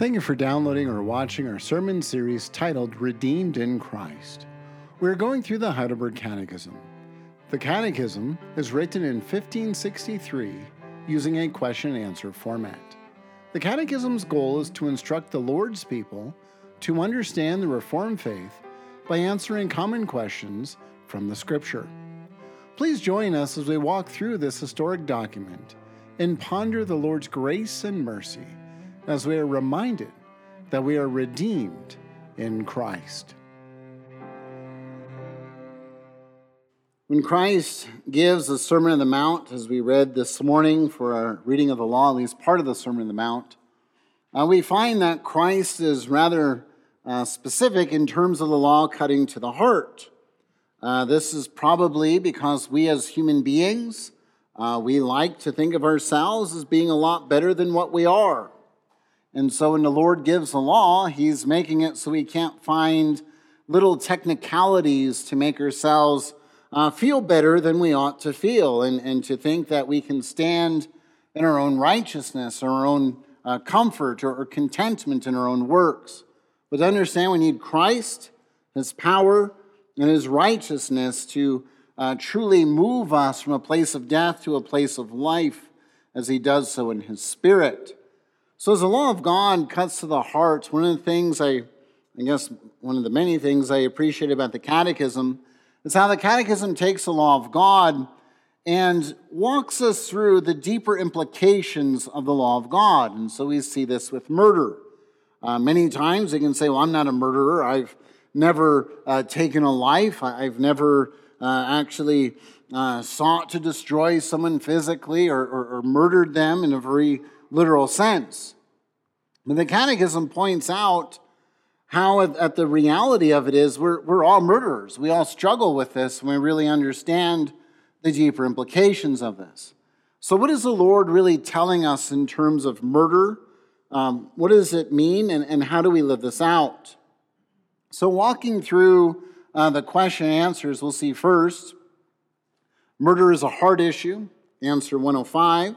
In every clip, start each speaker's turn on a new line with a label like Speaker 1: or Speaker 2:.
Speaker 1: Thank you for downloading or watching our sermon series titled Redeemed in Christ. We're going through the Heidelberg Catechism. The Catechism is written in 1563 using a question and answer format. The Catechism's goal is to instruct the Lord's people to understand the Reformed faith by answering common questions from the Scripture. Please join us as we walk through this historic document and ponder the Lord's grace and mercy as we are reminded that we are redeemed in Christ. When Christ gives the Sermon on the Mount, as we read this morning for our reading of the law, at least part of the Sermon on the Mount, uh, we find that Christ is rather uh, specific in terms of the law cutting to the heart. Uh, this is probably because we as human beings, uh, we like to think of ourselves as being a lot better than what we are. And so when the Lord gives the law, He's making it so we can't find little technicalities to make ourselves uh, feel better than we ought to feel and, and to think that we can stand in our own righteousness or our own uh, comfort or, or contentment in our own works. But to understand we need Christ, His power, and His righteousness to uh, truly move us from a place of death to a place of life as He does so in His Spirit. So, as the law of God cuts to the heart, one of the things I, I guess, one of the many things I appreciate about the Catechism is how the Catechism takes the law of God and walks us through the deeper implications of the law of God. And so we see this with murder. Uh, many times they can say, Well, I'm not a murderer. I've never uh, taken a life. I've never uh, actually uh, sought to destroy someone physically or, or, or murdered them in a very literal sense. But the Catechism points out how, at the reality of it is, we're, we're all murderers. We all struggle with this when we really understand the deeper implications of this. So, what is the Lord really telling us in terms of murder? Um, what does it mean, and, and how do we live this out? So, walking through uh, the question and answers, we'll see first murder is a hard issue, answer 105.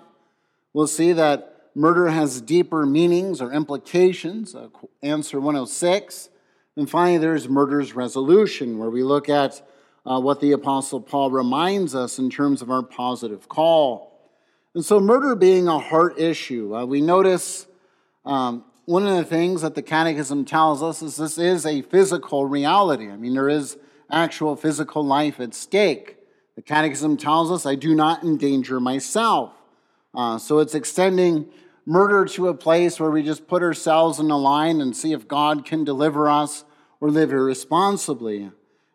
Speaker 1: We'll see that murder has deeper meanings or implications, uh, answer 106. And finally, there's murder's resolution, where we look at uh, what the Apostle Paul reminds us in terms of our positive call. And so, murder being a heart issue, uh, we notice um, one of the things that the Catechism tells us is this is a physical reality. I mean, there is actual physical life at stake. The Catechism tells us, I do not endanger myself. Uh, so it's extending murder to a place where we just put ourselves in a line and see if God can deliver us or live irresponsibly.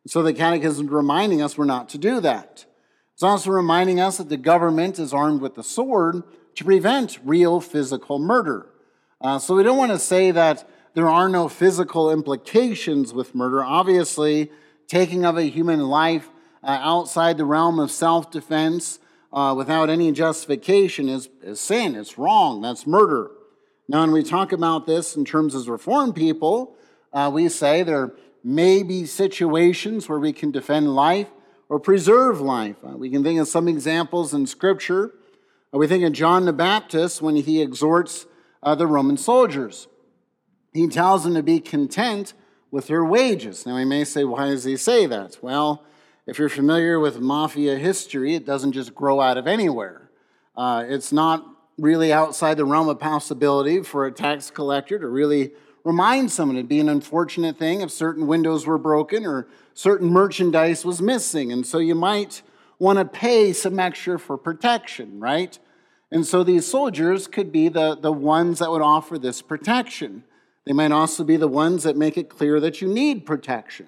Speaker 1: So the Catechism is reminding us we're not to do that. It's also reminding us that the government is armed with the sword to prevent real physical murder. Uh, so we don't want to say that there are no physical implications with murder. Obviously, taking of a human life uh, outside the realm of self defense uh, without any justification is, is sin. It's wrong. That's murder. Now, when we talk about this in terms of Reformed people, uh, we say there may be situations where we can defend life or preserve life. Uh, we can think of some examples in Scripture. Uh, we think of John the Baptist when he exhorts uh, the Roman soldiers. He tells them to be content with their wages. Now, we may say, why does he say that? Well, if you're familiar with mafia history, it doesn't just grow out of anywhere. Uh, it's not really outside the realm of possibility for a tax collector to really remind someone it'd be an unfortunate thing if certain windows were broken or certain merchandise was missing. And so you might want to pay some extra for protection, right? And so these soldiers could be the, the ones that would offer this protection. They might also be the ones that make it clear that you need protection.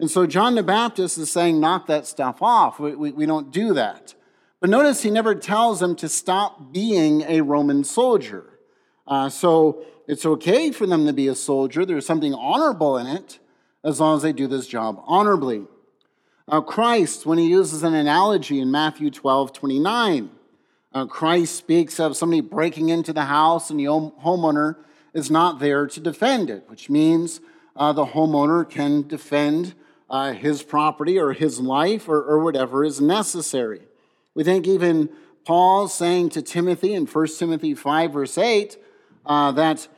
Speaker 1: And so John the Baptist is saying, knock that stuff off. We, we, we, don't do that. But notice he never tells them to stop being a Roman soldier. Uh, so it's okay for them to be a soldier. There's something honorable in it as long as they do this job honorably. Uh, Christ, when he uses an analogy in Matthew 12 29, uh, Christ speaks of somebody breaking into the house and the homeowner is not there to defend it, which means uh, the homeowner can defend uh, his property or his life or, or whatever is necessary. We think even Paul saying to Timothy in 1 Timothy 5, verse 8, uh, that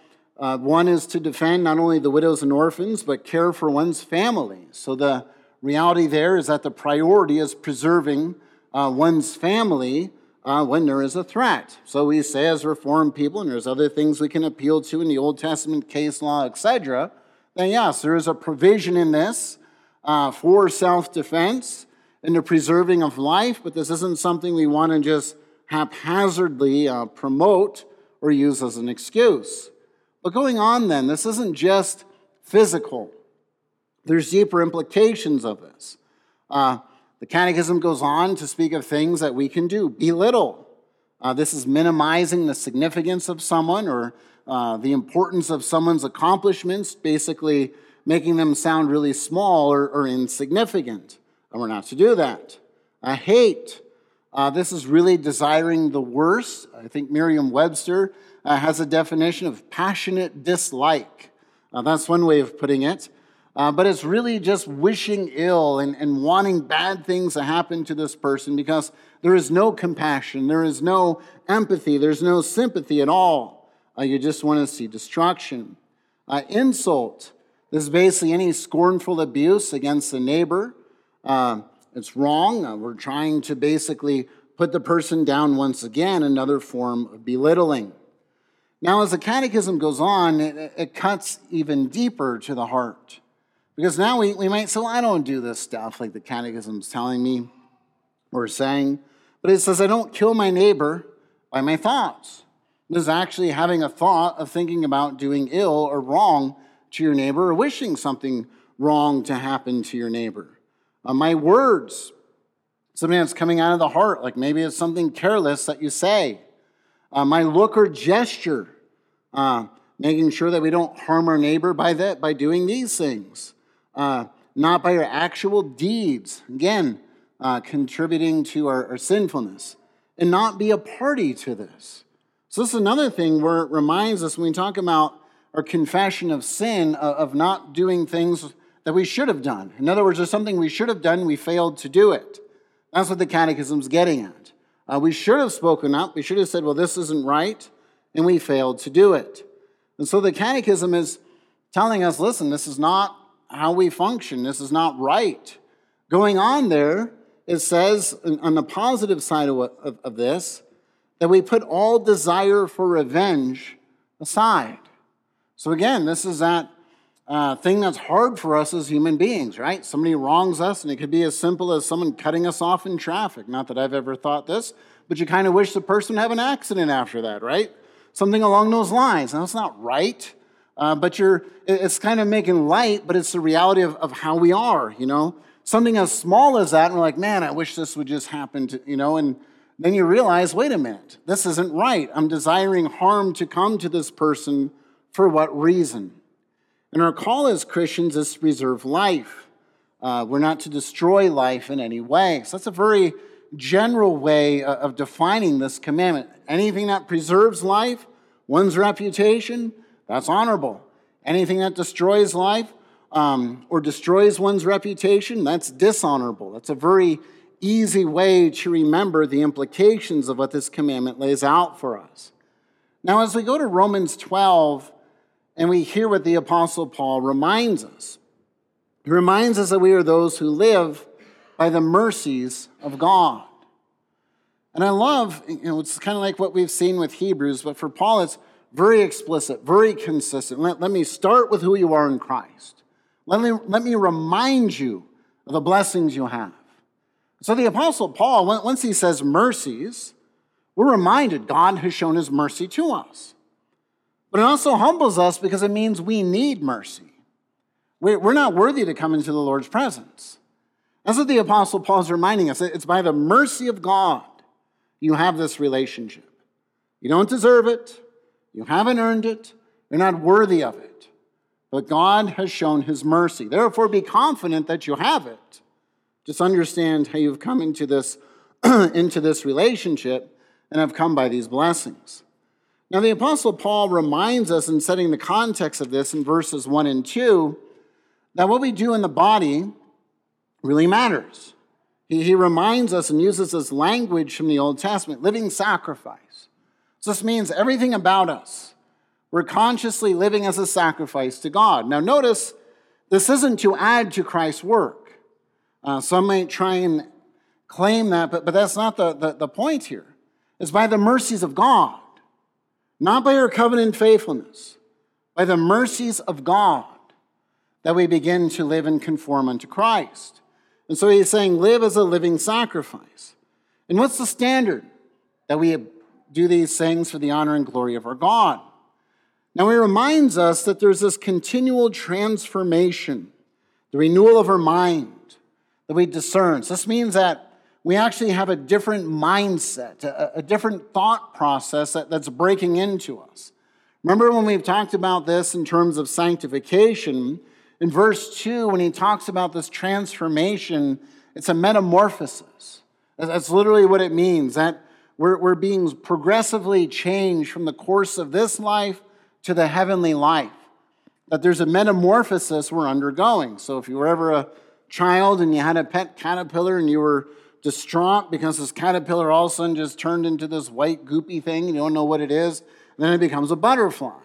Speaker 1: Uh, one is to defend not only the widows and orphans, but care for one's family. So the reality there is that the priority is preserving uh, one's family uh, when there is a threat. So we say, as Reformed people, and there's other things we can appeal to in the Old Testament case law, etc., then yes, there is a provision in this uh, for self defense and the preserving of life, but this isn't something we want to just haphazardly uh, promote or use as an excuse. But going on then, this isn't just physical, there's deeper implications of this. Uh, the Catechism goes on to speak of things that we can do belittle. Uh, this is minimizing the significance of someone or uh, the importance of someone's accomplishments, basically making them sound really small or, or insignificant. And we're not to do that. I hate. Uh, this is really desiring the worst. I think Merriam Webster uh, has a definition of passionate dislike. Uh, that's one way of putting it. Uh, but it's really just wishing ill and, and wanting bad things to happen to this person because there is no compassion, there is no empathy, there's no sympathy at all. Uh, you just want to see destruction. Uh, insult this is basically any scornful abuse against the neighbor. Uh, it's wrong. Uh, we're trying to basically put the person down once again, another form of belittling. Now, as the catechism goes on, it, it cuts even deeper to the heart. Because now we, we might say, well, I don't do this stuff like the catechism's telling me or saying. But it says, I don't kill my neighbor by my thoughts. This is actually having a thought of thinking about doing ill or wrong to your neighbor or wishing something wrong to happen to your neighbor. Uh, my words, something that's coming out of the heart, like maybe it's something careless that you say. Uh, my look or gesture, uh, making sure that we don't harm our neighbor by that by doing these things uh, not by our actual deeds. Again, uh, contributing to our, our, sinfulness, and not be a party to this. So, this is another thing where it reminds us when we talk about our confession of sin, of, of not doing things that we should have done. In other words, there's something we should have done, we failed to do it. That's what the catechism's getting at. Uh, we should have spoken up, we should have said, well, this isn't right, and we failed to do it. And so the catechism is telling us listen, this is not how we function. This is not right. Going on there, it says on the positive side of, of, of this that we put all desire for revenge aside. So, again, this is that uh, thing that's hard for us as human beings, right? Somebody wrongs us, and it could be as simple as someone cutting us off in traffic. Not that I've ever thought this, but you kind of wish the person would have an accident after that, right? Something along those lines. Now, it's not right. Uh, but you're, it's kind of making light, but it's the reality of, of how we are, you know? Something as small as that, and we're like, man, I wish this would just happen to, you know? And then you realize, wait a minute, this isn't right. I'm desiring harm to come to this person for what reason? And our call as Christians is to preserve life. Uh, we're not to destroy life in any way. So that's a very general way of defining this commandment. Anything that preserves life, one's reputation, that's honorable. Anything that destroys life um, or destroys one's reputation, that's dishonorable. That's a very easy way to remember the implications of what this commandment lays out for us. Now, as we go to Romans 12 and we hear what the Apostle Paul reminds us, he reminds us that we are those who live by the mercies of God. And I love, you know, it's kind of like what we've seen with Hebrews, but for Paul, it's very explicit, very consistent. Let, let me start with who you are in Christ. Let me, let me remind you of the blessings you have. So the Apostle Paul, once he says mercies, we're reminded God has shown his mercy to us. But it also humbles us because it means we need mercy. We're not worthy to come into the Lord's presence. That's what the Apostle Paul is reminding us. It's by the mercy of God you have this relationship. You don't deserve it. You haven't earned it. You're not worthy of it. But God has shown his mercy. Therefore, be confident that you have it. Just understand how you've come into this, into this relationship and have come by these blessings. Now, the Apostle Paul reminds us in setting the context of this in verses 1 and 2 that what we do in the body really matters. He, he reminds us and uses this language from the Old Testament living sacrifice. So this means everything about us, We're consciously living as a sacrifice to God. Now, notice this isn't to add to Christ's work. Uh, some might try and claim that, but, but that's not the, the, the point here. It's by the mercies of God, not by our covenant faithfulness, by the mercies of God that we begin to live and conform unto Christ. And so he's saying, live as a living sacrifice. And what's the standard that we do these things for the honor and glory of our God? Now, he reminds us that there's this continual transformation, the renewal of our mind that we discern. So this means that we actually have a different mindset, a, a different thought process that, that's breaking into us. Remember when we've talked about this in terms of sanctification? In verse 2, when he talks about this transformation, it's a metamorphosis. That's literally what it means. That we're, we're being progressively changed from the course of this life to the heavenly life. That there's a metamorphosis we're undergoing. So if you were ever a child and you had a pet caterpillar and you were distraught because this caterpillar all of a sudden just turned into this white goopy thing, you don't know what it is, and then it becomes a butterfly.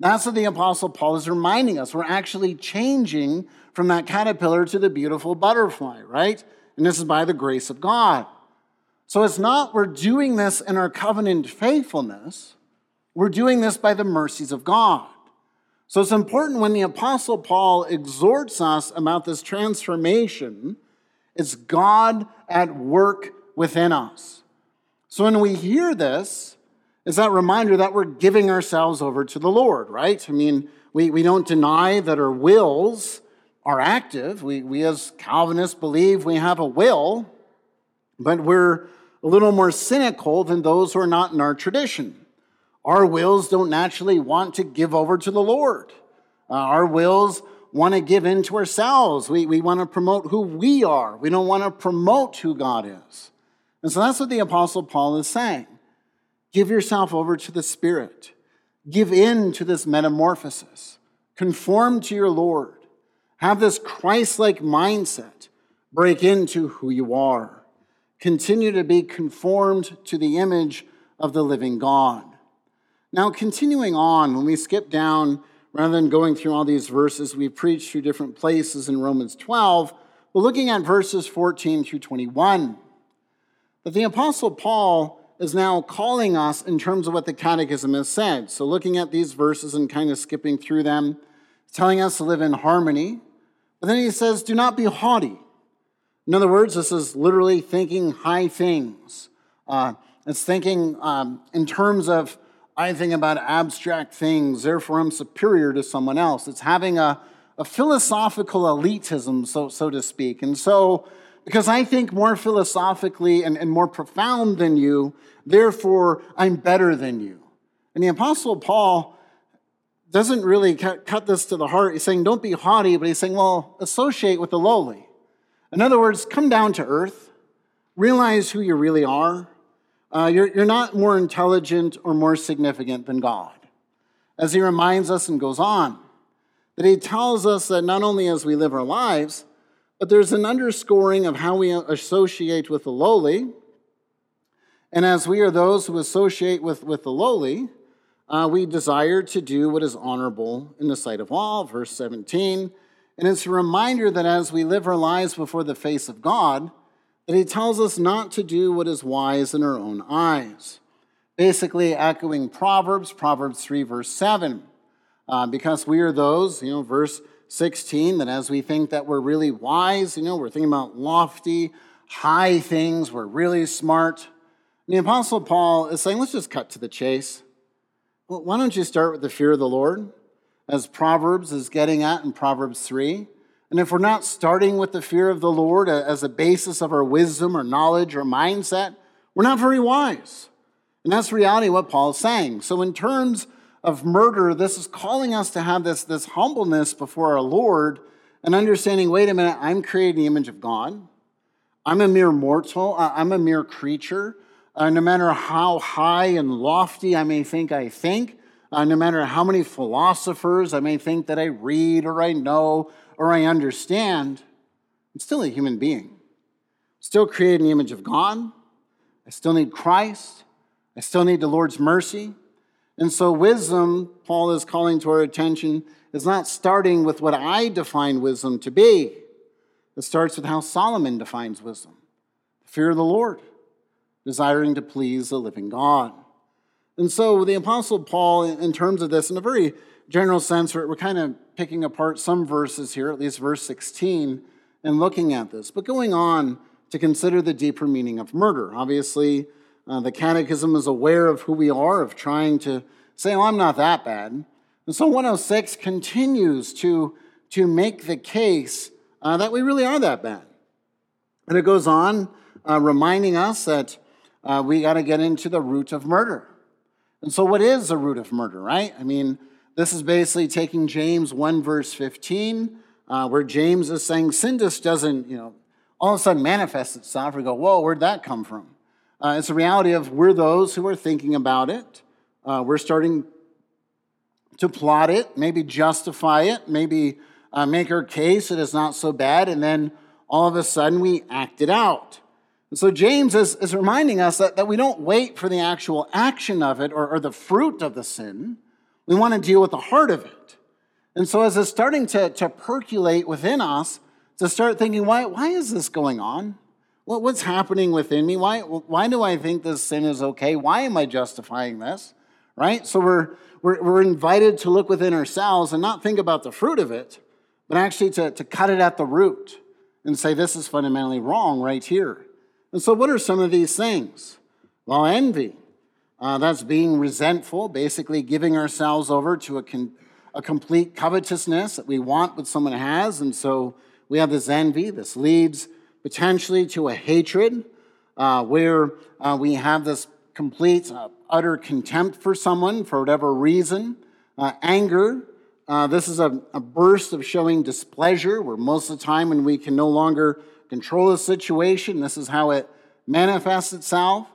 Speaker 1: That's what the Apostle Paul is reminding us. We're actually changing from that caterpillar to the beautiful butterfly, right? And this is by the grace of God. So it's not we're doing this in our covenant faithfulness, we're doing this by the mercies of God. So it's important when the Apostle Paul exhorts us about this transformation, it's God at work within us. So when we hear this, it's that reminder that we're giving ourselves over to the Lord, right? I mean, we, we don't deny that our wills are active. We, we, as Calvinists, believe we have a will, but we're a little more cynical than those who are not in our tradition. Our wills don't naturally want to give over to the Lord. Uh, our wills want to give in to ourselves. We, we want to promote who we are. We don't want to promote who God is. And so that's what the Apostle Paul is saying. Give yourself over to the Spirit. Give in to this metamorphosis. Conform to your Lord. Have this Christ like mindset. Break into who you are. Continue to be conformed to the image of the living God. Now, continuing on, when we skip down, rather than going through all these verses, we preached through different places in Romans 12. We're looking at verses 14 through 21. But the Apostle Paul is now calling us in terms of what the Catechism has said. So, looking at these verses and kind of skipping through them, telling us to live in harmony. But then he says, do not be haughty. In other words, this is literally thinking high things. Uh, it's thinking um, in terms of I think about abstract things, therefore I'm superior to someone else. It's having a, a philosophical elitism, so, so to speak. And so, because I think more philosophically and, and more profound than you, therefore I'm better than you. And the Apostle Paul doesn't really cut, cut this to the heart. He's saying, don't be haughty, but he's saying, well, associate with the lowly. In other words, come down to earth, realize who you really are, uh, you're, you're not more intelligent or more significant than God. As he reminds us and goes on, that he tells us that not only as we live our lives, but there's an underscoring of how we associate with the lowly. And as we are those who associate with, with the lowly, uh, we desire to do what is honorable in the sight of all, verse 17. And it's a reminder that as we live our lives before the face of God, that he tells us not to do what is wise in our own eyes. Basically, echoing Proverbs, Proverbs 3, verse 7. Uh, because we are those, you know, verse 16, that as we think that we're really wise, you know, we're thinking about lofty, high things, we're really smart. And the Apostle Paul is saying, let's just cut to the chase. Well, why don't you start with the fear of the Lord, as Proverbs is getting at in Proverbs 3? And if we're not starting with the fear of the Lord as a basis of our wisdom or knowledge or mindset, we're not very wise. And that's reality what Paul is saying. So, in terms of murder, this is calling us to have this, this humbleness before our Lord and understanding wait a minute, I'm created in the image of God. I'm a mere mortal, I'm a mere creature. Uh, no matter how high and lofty I may think I think, uh, no matter how many philosophers I may think that I read or I know or I understand, I'm still a human being. Still created in the image of God. I still need Christ. I still need the Lord's mercy. And so, wisdom, Paul is calling to our attention, is not starting with what I define wisdom to be. It starts with how Solomon defines wisdom the fear of the Lord, desiring to please the living God. And so, the Apostle Paul, in terms of this, in a very general sense, we're kind of picking apart some verses here, at least verse 16, and looking at this, but going on to consider the deeper meaning of murder. Obviously, uh, the Catechism is aware of who we are, of trying to say, oh, I'm not that bad. And so 106 continues to, to make the case uh, that we really are that bad. And it goes on uh, reminding us that uh, we got to get into the root of murder. And so, what is the root of murder, right? I mean, this is basically taking James 1, verse 15, uh, where James is saying sin just doesn't, you know, all of a sudden manifest itself. We go, whoa, where'd that come from? Uh, it's a reality of we're those who are thinking about it. Uh, we're starting to plot it, maybe justify it, maybe uh, make our case that it is not so bad, and then all of a sudden we act it out. And so James is, is reminding us that, that we don't wait for the actual action of it or, or the fruit of the sin. We want to deal with the heart of it. And so as it's starting to, to percolate within us, to start thinking, why, why is this going on? What, what's happening within me? Why, why do I think this sin is okay? Why am I justifying this? Right? So we're, we're, we're invited to look within ourselves and not think about the fruit of it, but actually to, to cut it at the root and say, this is fundamentally wrong right here. And so, what are some of these things? Well, envy. Uh, that's being resentful, basically giving ourselves over to a, con- a complete covetousness that we want what someone has. And so we have this envy. This leads potentially to a hatred uh, where uh, we have this complete, uh, utter contempt for someone for whatever reason. Uh, anger. Uh, this is a, a burst of showing displeasure, where most of the time when we can no longer control the situation. This is how it manifests itself.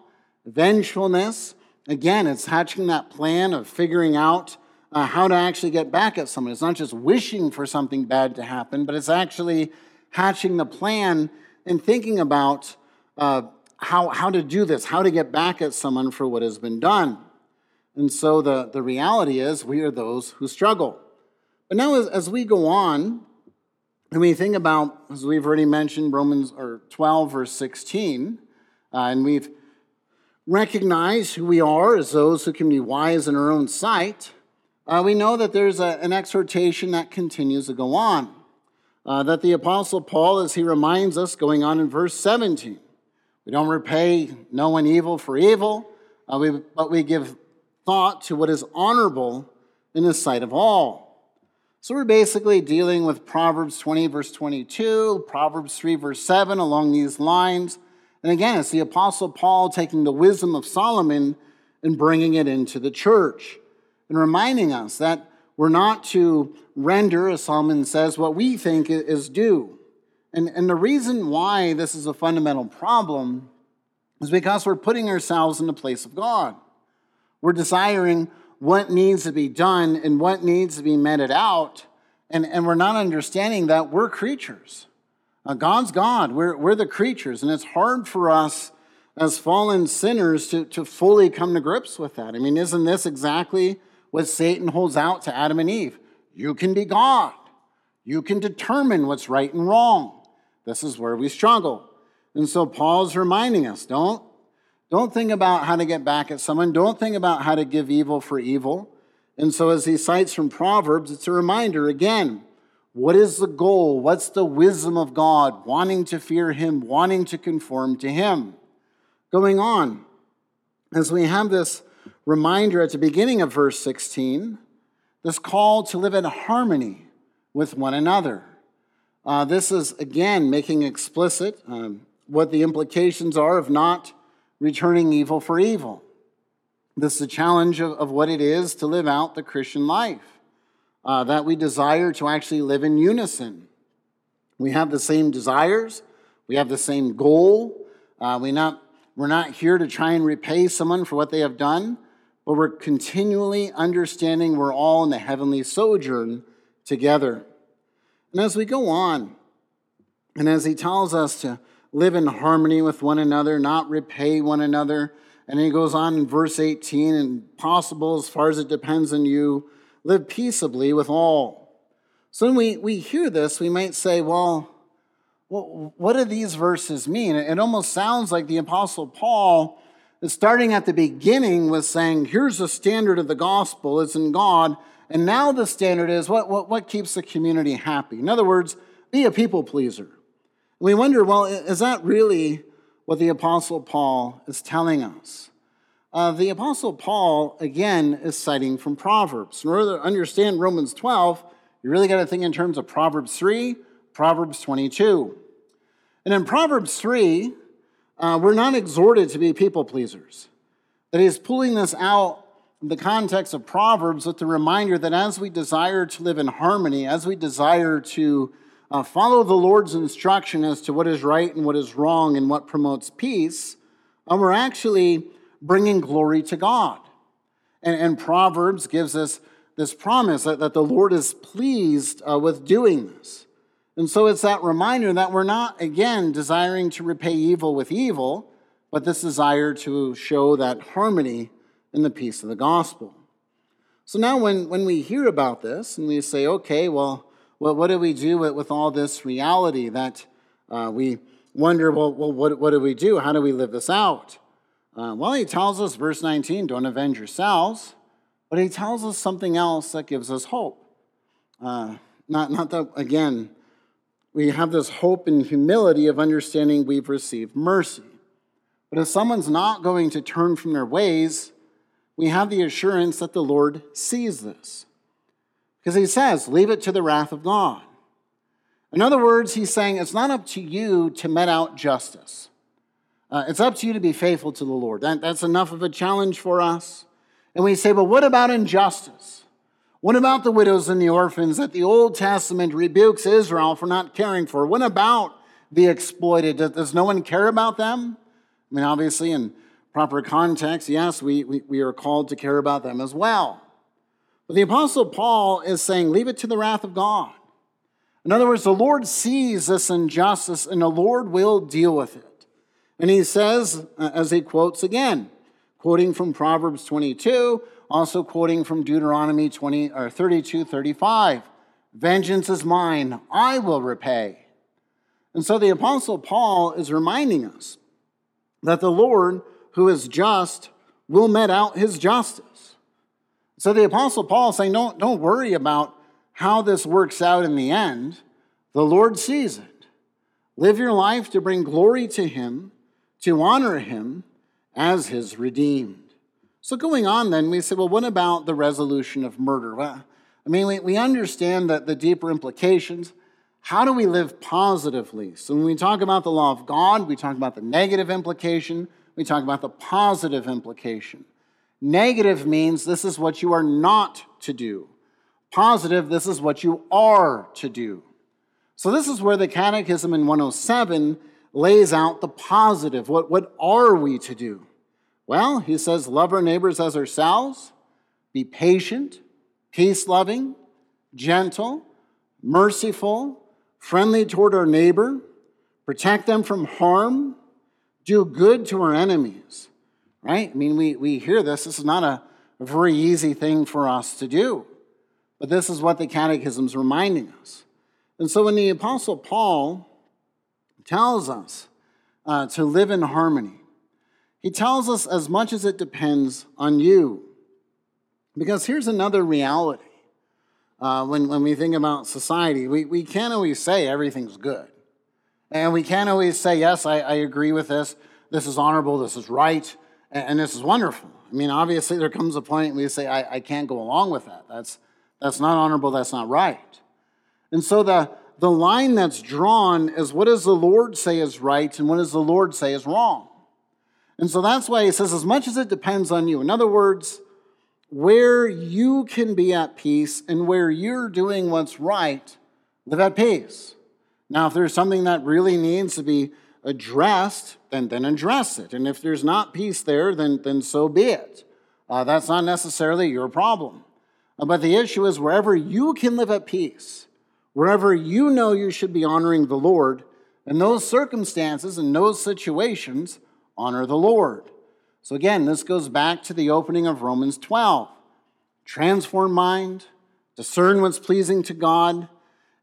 Speaker 1: Vengefulness, again, it's hatching that plan of figuring out uh, how to actually get back at someone. It's not just wishing for something bad to happen, but it's actually hatching the plan and thinking about uh, how, how to do this, how to get back at someone for what has been done. And so the, the reality is, we are those who struggle. But now, as, as we go on, and we think about, as we've already mentioned, Romans or 12, verse 16, uh, and we've recognized who we are as those who can be wise in our own sight, uh, we know that there's a, an exhortation that continues to go on. Uh, that the Apostle Paul, as he reminds us, going on in verse 17, we don't repay no one evil for evil, uh, we, but we give thought to what is honorable in the sight of all. So we're basically dealing with Proverbs 20, verse 22, Proverbs 3, verse 7, along these lines. And again, it's the Apostle Paul taking the wisdom of Solomon and bringing it into the church and reminding us that we're not to render, as Solomon says, what we think is due. And, and the reason why this is a fundamental problem is because we're putting ourselves in the place of God. We're desiring what needs to be done and what needs to be meted out. And, and we're not understanding that we're creatures. Uh, God's God, we're, we're the creatures, and it's hard for us as fallen sinners to, to fully come to grips with that. I mean, isn't this exactly what Satan holds out to Adam and Eve? You can be God, you can determine what's right and wrong. This is where we struggle. And so Paul's reminding us don't don't think about how to get back at someone. Don't think about how to give evil for evil. And so, as he cites from Proverbs, it's a reminder again what is the goal? What's the wisdom of God? Wanting to fear him, wanting to conform to him. Going on, as we have this reminder at the beginning of verse 16, this call to live in harmony with one another. Uh, this is, again, making explicit um, what the implications are of not returning evil for evil. This is a challenge of, of what it is to live out the Christian life, uh, that we desire to actually live in unison. We have the same desires, we have the same goal. Uh, we not, we're not here to try and repay someone for what they have done, but we're continually understanding we're all in the heavenly sojourn together. And as we go on, and as he tells us to live in harmony with one another, not repay one another. And he goes on in verse 18, and possible as far as it depends on you, live peaceably with all. So when we, we hear this, we might say, well, what do these verses mean? It almost sounds like the Apostle Paul is starting at the beginning with saying, here's the standard of the gospel, it's in God. And now the standard is what, what, what keeps the community happy? In other words, be a people pleaser. We wonder, well, is that really what the Apostle Paul is telling us? Uh, the Apostle Paul, again, is citing from Proverbs. In order to understand Romans 12, you really got to think in terms of Proverbs 3, Proverbs 22. And in Proverbs 3, uh, we're not exhorted to be people pleasers. That he's pulling this out in the context of Proverbs with the reminder that as we desire to live in harmony, as we desire to uh, follow the Lord's instruction as to what is right and what is wrong and what promotes peace, uh, we're actually bringing glory to God. And, and Proverbs gives us this promise that, that the Lord is pleased uh, with doing this. And so it's that reminder that we're not, again, desiring to repay evil with evil, but this desire to show that harmony in the peace of the gospel. So now, when, when we hear about this and we say, okay, well, well, what do we do with, with all this reality that uh, we wonder, well, well what, what do we do? How do we live this out? Uh, well, he tells us, verse 19, don't avenge yourselves, but he tells us something else that gives us hope. Uh, not, not that, again, we have this hope and humility of understanding we've received mercy. But if someone's not going to turn from their ways, we have the assurance that the Lord sees this. Because he says, leave it to the wrath of God. In other words, he's saying it's not up to you to met out justice. Uh, it's up to you to be faithful to the Lord. That, that's enough of a challenge for us. And we say, but what about injustice? What about the widows and the orphans that the Old Testament rebukes Israel for not caring for? What about the exploited? Does no one care about them? I mean, obviously, in proper context, yes, we, we, we are called to care about them as well. But the Apostle Paul is saying, leave it to the wrath of God. In other words, the Lord sees this injustice and the Lord will deal with it. And he says, uh, as he quotes again, quoting from Proverbs 22, also quoting from Deuteronomy 20, or 32 35, vengeance is mine, I will repay. And so the Apostle Paul is reminding us that the Lord, who is just, will met out his justice. So the Apostle Paul is saying, don't, don't worry about how this works out in the end. The Lord sees it. Live your life to bring glory to Him, to honor Him as His redeemed. So going on then, we say, well, what about the resolution of murder? Well, I mean, we, we understand that the deeper implications. How do we live positively? So when we talk about the law of God, we talk about the negative implication, we talk about the positive implication. Negative means this is what you are not to do. Positive, this is what you are to do. So, this is where the Catechism in 107 lays out the positive. What, what are we to do? Well, he says, love our neighbors as ourselves, be patient, peace loving, gentle, merciful, friendly toward our neighbor, protect them from harm, do good to our enemies right? I mean, we, we hear this. This is not a, very easy thing for us to do. But this is what the Catechism is reminding us. And so when the Apostle Paul tells us uh, to live in harmony, he tells us as much as it depends on you. Because here's another reality. Uh, when, when we think about society, we, we can't always say everything's good. And we can't always say, yes, I, I agree with this. This is honorable. This is right. And this is wonderful. I mean, obviously, there comes a point where you say, I, I can't go along with that. That's, that's not honorable, that's not right. And so the, the line that's drawn is what does the Lord say is right and what does the Lord say is wrong? And so that's why he says, as much as it depends on you. In other words, where you can be at peace and where you're doing what's right, live at peace. Now, if there's something that really needs to be addressed, then, then address it. And if there's not peace there, then, then so be it. Uh, that's not necessarily your problem. Uh, but the issue is wherever you can live at peace, wherever you know you should be honoring the Lord, in those circumstances, in those situations, honor the Lord. So again, this goes back to the opening of Romans 12. Transform mind, discern what's pleasing to God,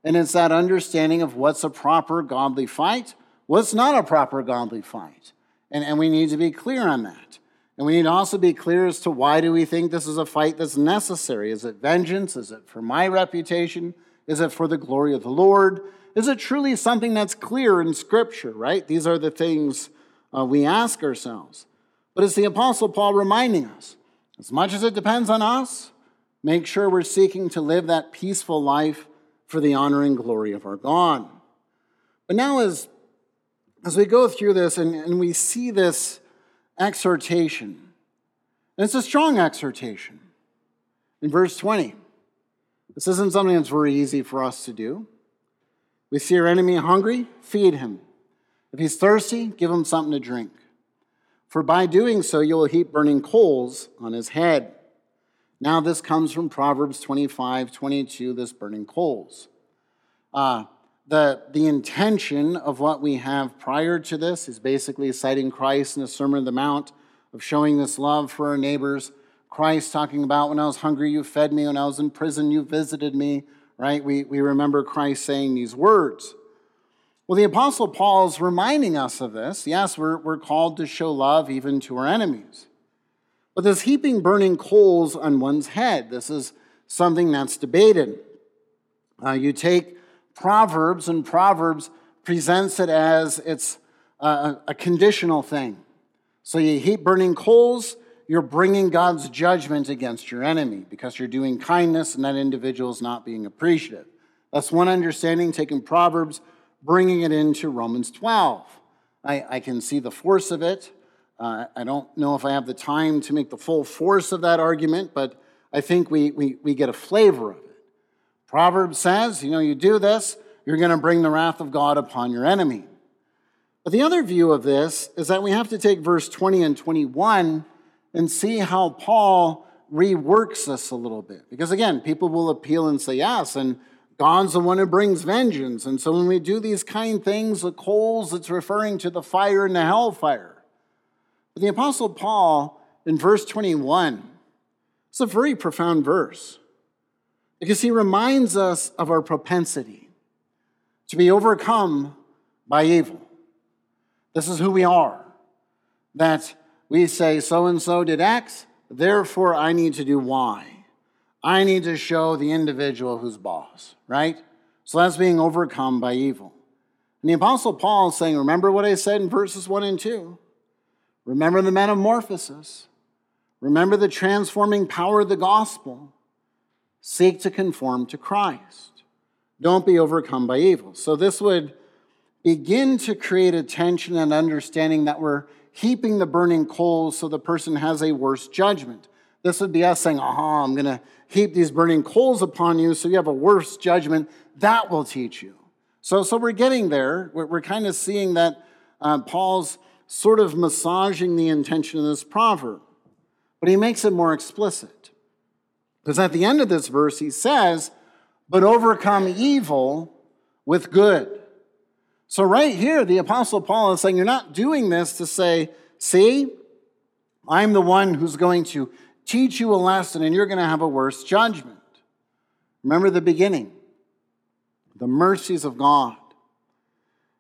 Speaker 1: and it's that understanding of what's a proper godly fight, what's not a proper godly fight. And, and we need to be clear on that. And we need to also be clear as to why do we think this is a fight that's necessary? Is it vengeance? Is it for my reputation? Is it for the glory of the Lord? Is it truly something that's clear in Scripture, right? These are the things uh, we ask ourselves. But it's the Apostle Paul reminding us as much as it depends on us, make sure we're seeking to live that peaceful life for the honor and glory of our God. But now, as, as we go through this and, and we see this exhortation, and it's a strong exhortation. In verse 20, this isn't something that's very easy for us to do. We see our enemy hungry, feed him. If he's thirsty, give him something to drink. For by doing so, you will heap burning coals on his head. Now, this comes from Proverbs 25, 22, this burning coals. Uh, the, the intention of what we have prior to this is basically citing Christ in the Sermon on the Mount of showing this love for our neighbors. Christ talking about, when I was hungry, you fed me. When I was in prison, you visited me, right? We, we remember Christ saying these words. Well, the Apostle Paul is reminding us of this. Yes, we're, we're called to show love even to our enemies. But this heaping burning coals on one's head, this is something that's debated. Uh, you take Proverbs, and Proverbs presents it as it's a, a conditional thing. So you heap burning coals, you're bringing God's judgment against your enemy because you're doing kindness and that individual is not being appreciative. That's one understanding, taking Proverbs bringing it into Romans 12. I, I can see the force of it. Uh, I don't know if I have the time to make the full force of that argument, but I think we, we, we get a flavor of it. Proverbs says, you know, you do this, you're going to bring the wrath of God upon your enemy. But the other view of this is that we have to take verse 20 and 21 and see how Paul reworks this a little bit. Because again, people will appeal and say yes, and God's the one who brings vengeance. And so when we do these kind things, the coals, it's referring to the fire and the hellfire. But the Apostle Paul, in verse 21, it's a very profound verse because he reminds us of our propensity to be overcome by evil. This is who we are. That we say, so and so did X, therefore I need to do Y. I need to show the individual who's boss, right? So that's being overcome by evil. And the Apostle Paul is saying, Remember what I said in verses 1 and 2. Remember the metamorphosis. Remember the transforming power of the gospel. Seek to conform to Christ. Don't be overcome by evil. So this would begin to create a tension and understanding that we're heaping the burning coals so the person has a worse judgment. This would be us saying, aha, I'm going to heap these burning coals upon you so you have a worse judgment. That will teach you. So, so we're getting there. We're, we're kind of seeing that uh, Paul's sort of massaging the intention of this proverb, but he makes it more explicit. Because at the end of this verse, he says, but overcome evil with good. So, right here, the Apostle Paul is saying, You're not doing this to say, See, I'm the one who's going to teach you a lesson and you're going to have a worse judgment. Remember the beginning the mercies of God.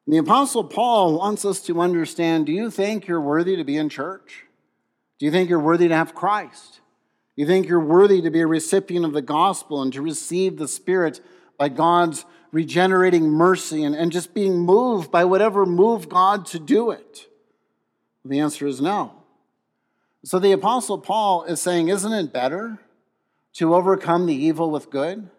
Speaker 1: And the Apostle Paul wants us to understand do you think you're worthy to be in church? Do you think you're worthy to have Christ? Do you think you're worthy to be a recipient of the gospel and to receive the Spirit by God's regenerating mercy and, and just being moved by whatever moved God to do it? The answer is no. So the Apostle Paul is saying, isn't it better to overcome the evil with good?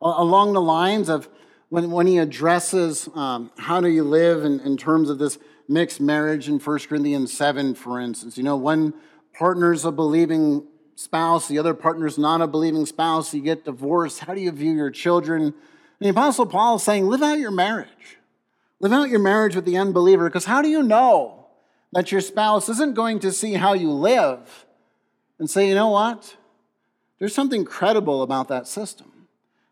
Speaker 1: Along the lines of when, when he addresses um, how do you live in, in terms of this mixed marriage in 1 Corinthians 7, for instance. You know, one partner's a believing spouse, the other partner's not a believing spouse, you get divorced. How do you view your children? The Apostle Paul is saying, live out your marriage. Live out your marriage with the unbeliever, because how do you know that your spouse isn't going to see how you live and say, you know what? There's something credible about that system.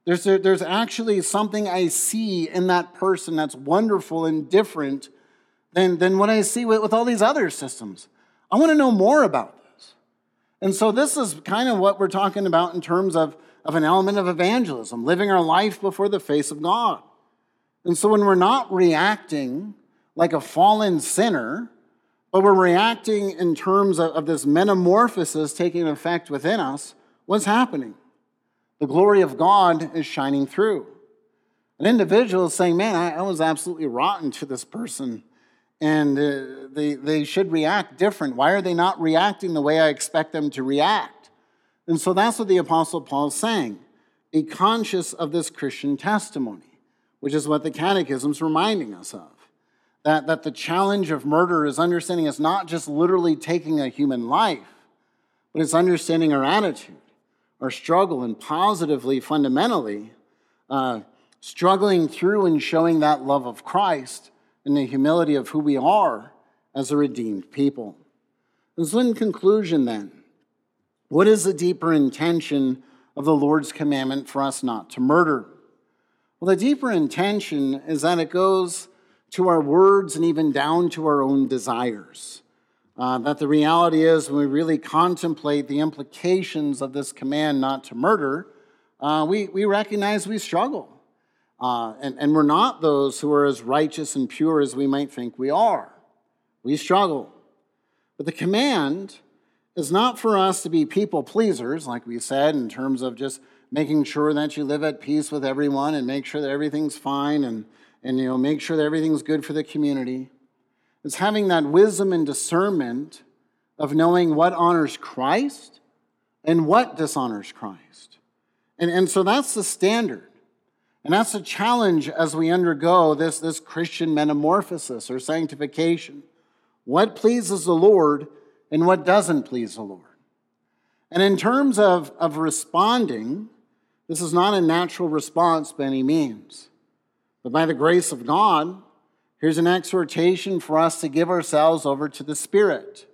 Speaker 1: There's, there's actually something I see in that person that's wonderful and different than, than what I see with, with all these other systems. I want to know more about this. And so, this is kind of what we're talking about in terms of, of an element of evangelism, living our life before the face of God. And so, when we're not reacting like a fallen sinner, but we're reacting in terms of, of this metamorphosis taking effect within us, what's happening? The glory of God is shining through. An individual is saying, Man, I, I was absolutely rotten to this person, and uh, they, they should react different. Why are they not reacting the way I expect them to react? And so that's what the Apostle Paul is saying. Be conscious of this Christian testimony, which is what the Catechism is reminding us of that, that the challenge of murder is understanding it's not just literally taking a human life, but it's understanding our attitude, our struggle, and positively, fundamentally, uh, struggling through and showing that love of Christ and the humility of who we are as a redeemed people. And so, in conclusion, then, what is the deeper intention of the Lord's commandment for us not to murder? Well, the deeper intention is that it goes to our words and even down to our own desires. Uh, that the reality is, when we really contemplate the implications of this command not to murder, uh, we, we recognize we struggle. Uh, and, and we're not those who are as righteous and pure as we might think we are. We struggle. But the command is not for us to be people pleasers, like we said, in terms of just making sure that you live at peace with everyone and make sure that everything's fine and and you know make sure that everything's good for the community. It's having that wisdom and discernment of knowing what honors Christ and what dishonors Christ. And, and so that's the standard. And that's the challenge as we undergo this, this Christian metamorphosis or sanctification. What pleases the Lord and what doesn't please the Lord. And in terms of, of responding, this is not a natural response by any means. But by the grace of God, here's an exhortation for us to give ourselves over to the Spirit,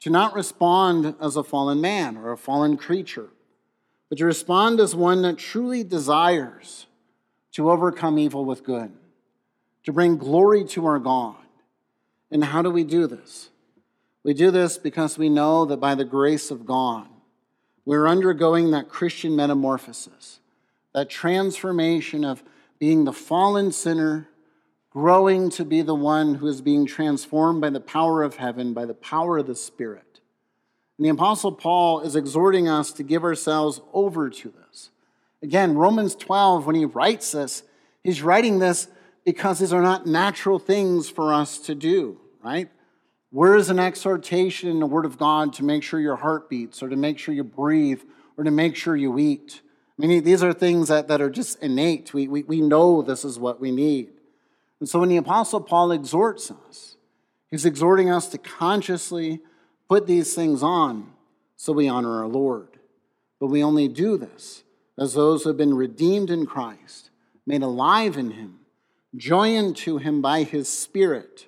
Speaker 1: to not respond as a fallen man or a fallen creature, but to respond as one that truly desires to overcome evil with good, to bring glory to our God. And how do we do this? We do this because we know that by the grace of God, we're undergoing that Christian metamorphosis, that transformation of being the fallen sinner, growing to be the one who is being transformed by the power of heaven, by the power of the Spirit. And the Apostle Paul is exhorting us to give ourselves over to this. Again, Romans 12, when he writes this, he's writing this because these are not natural things for us to do, right? Where is an exhortation in the Word of God to make sure your heart beats, or to make sure you breathe, or to make sure you eat? I mean, these are things that, that are just innate. We, we, we know this is what we need. And so when the Apostle Paul exhorts us, he's exhorting us to consciously put these things on so we honor our Lord. But we only do this as those who have been redeemed in Christ, made alive in Him, joined to Him by His Spirit,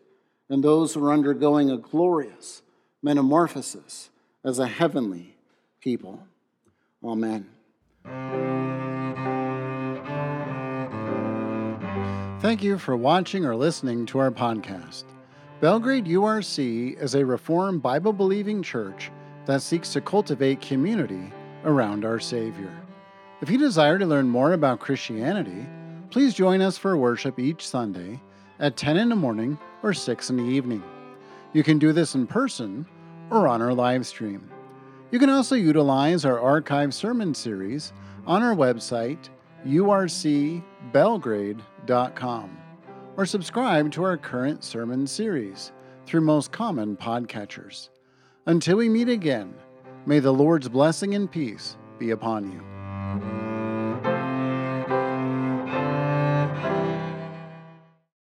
Speaker 1: and those who are undergoing a glorious metamorphosis as a heavenly people. Amen. Thank you for watching or listening to our podcast. Belgrade URC is a Reformed Bible believing church that seeks to cultivate community around our Savior. If you desire to learn more about Christianity, please join us for worship each Sunday at 10 in the morning or 6 in the evening. You can do this in person or on our live stream. You can also utilize our archive sermon series on our website, urcbelgrade.com, or subscribe to our current sermon series through most common podcatchers. Until we meet again, may the Lord's blessing and peace be upon you.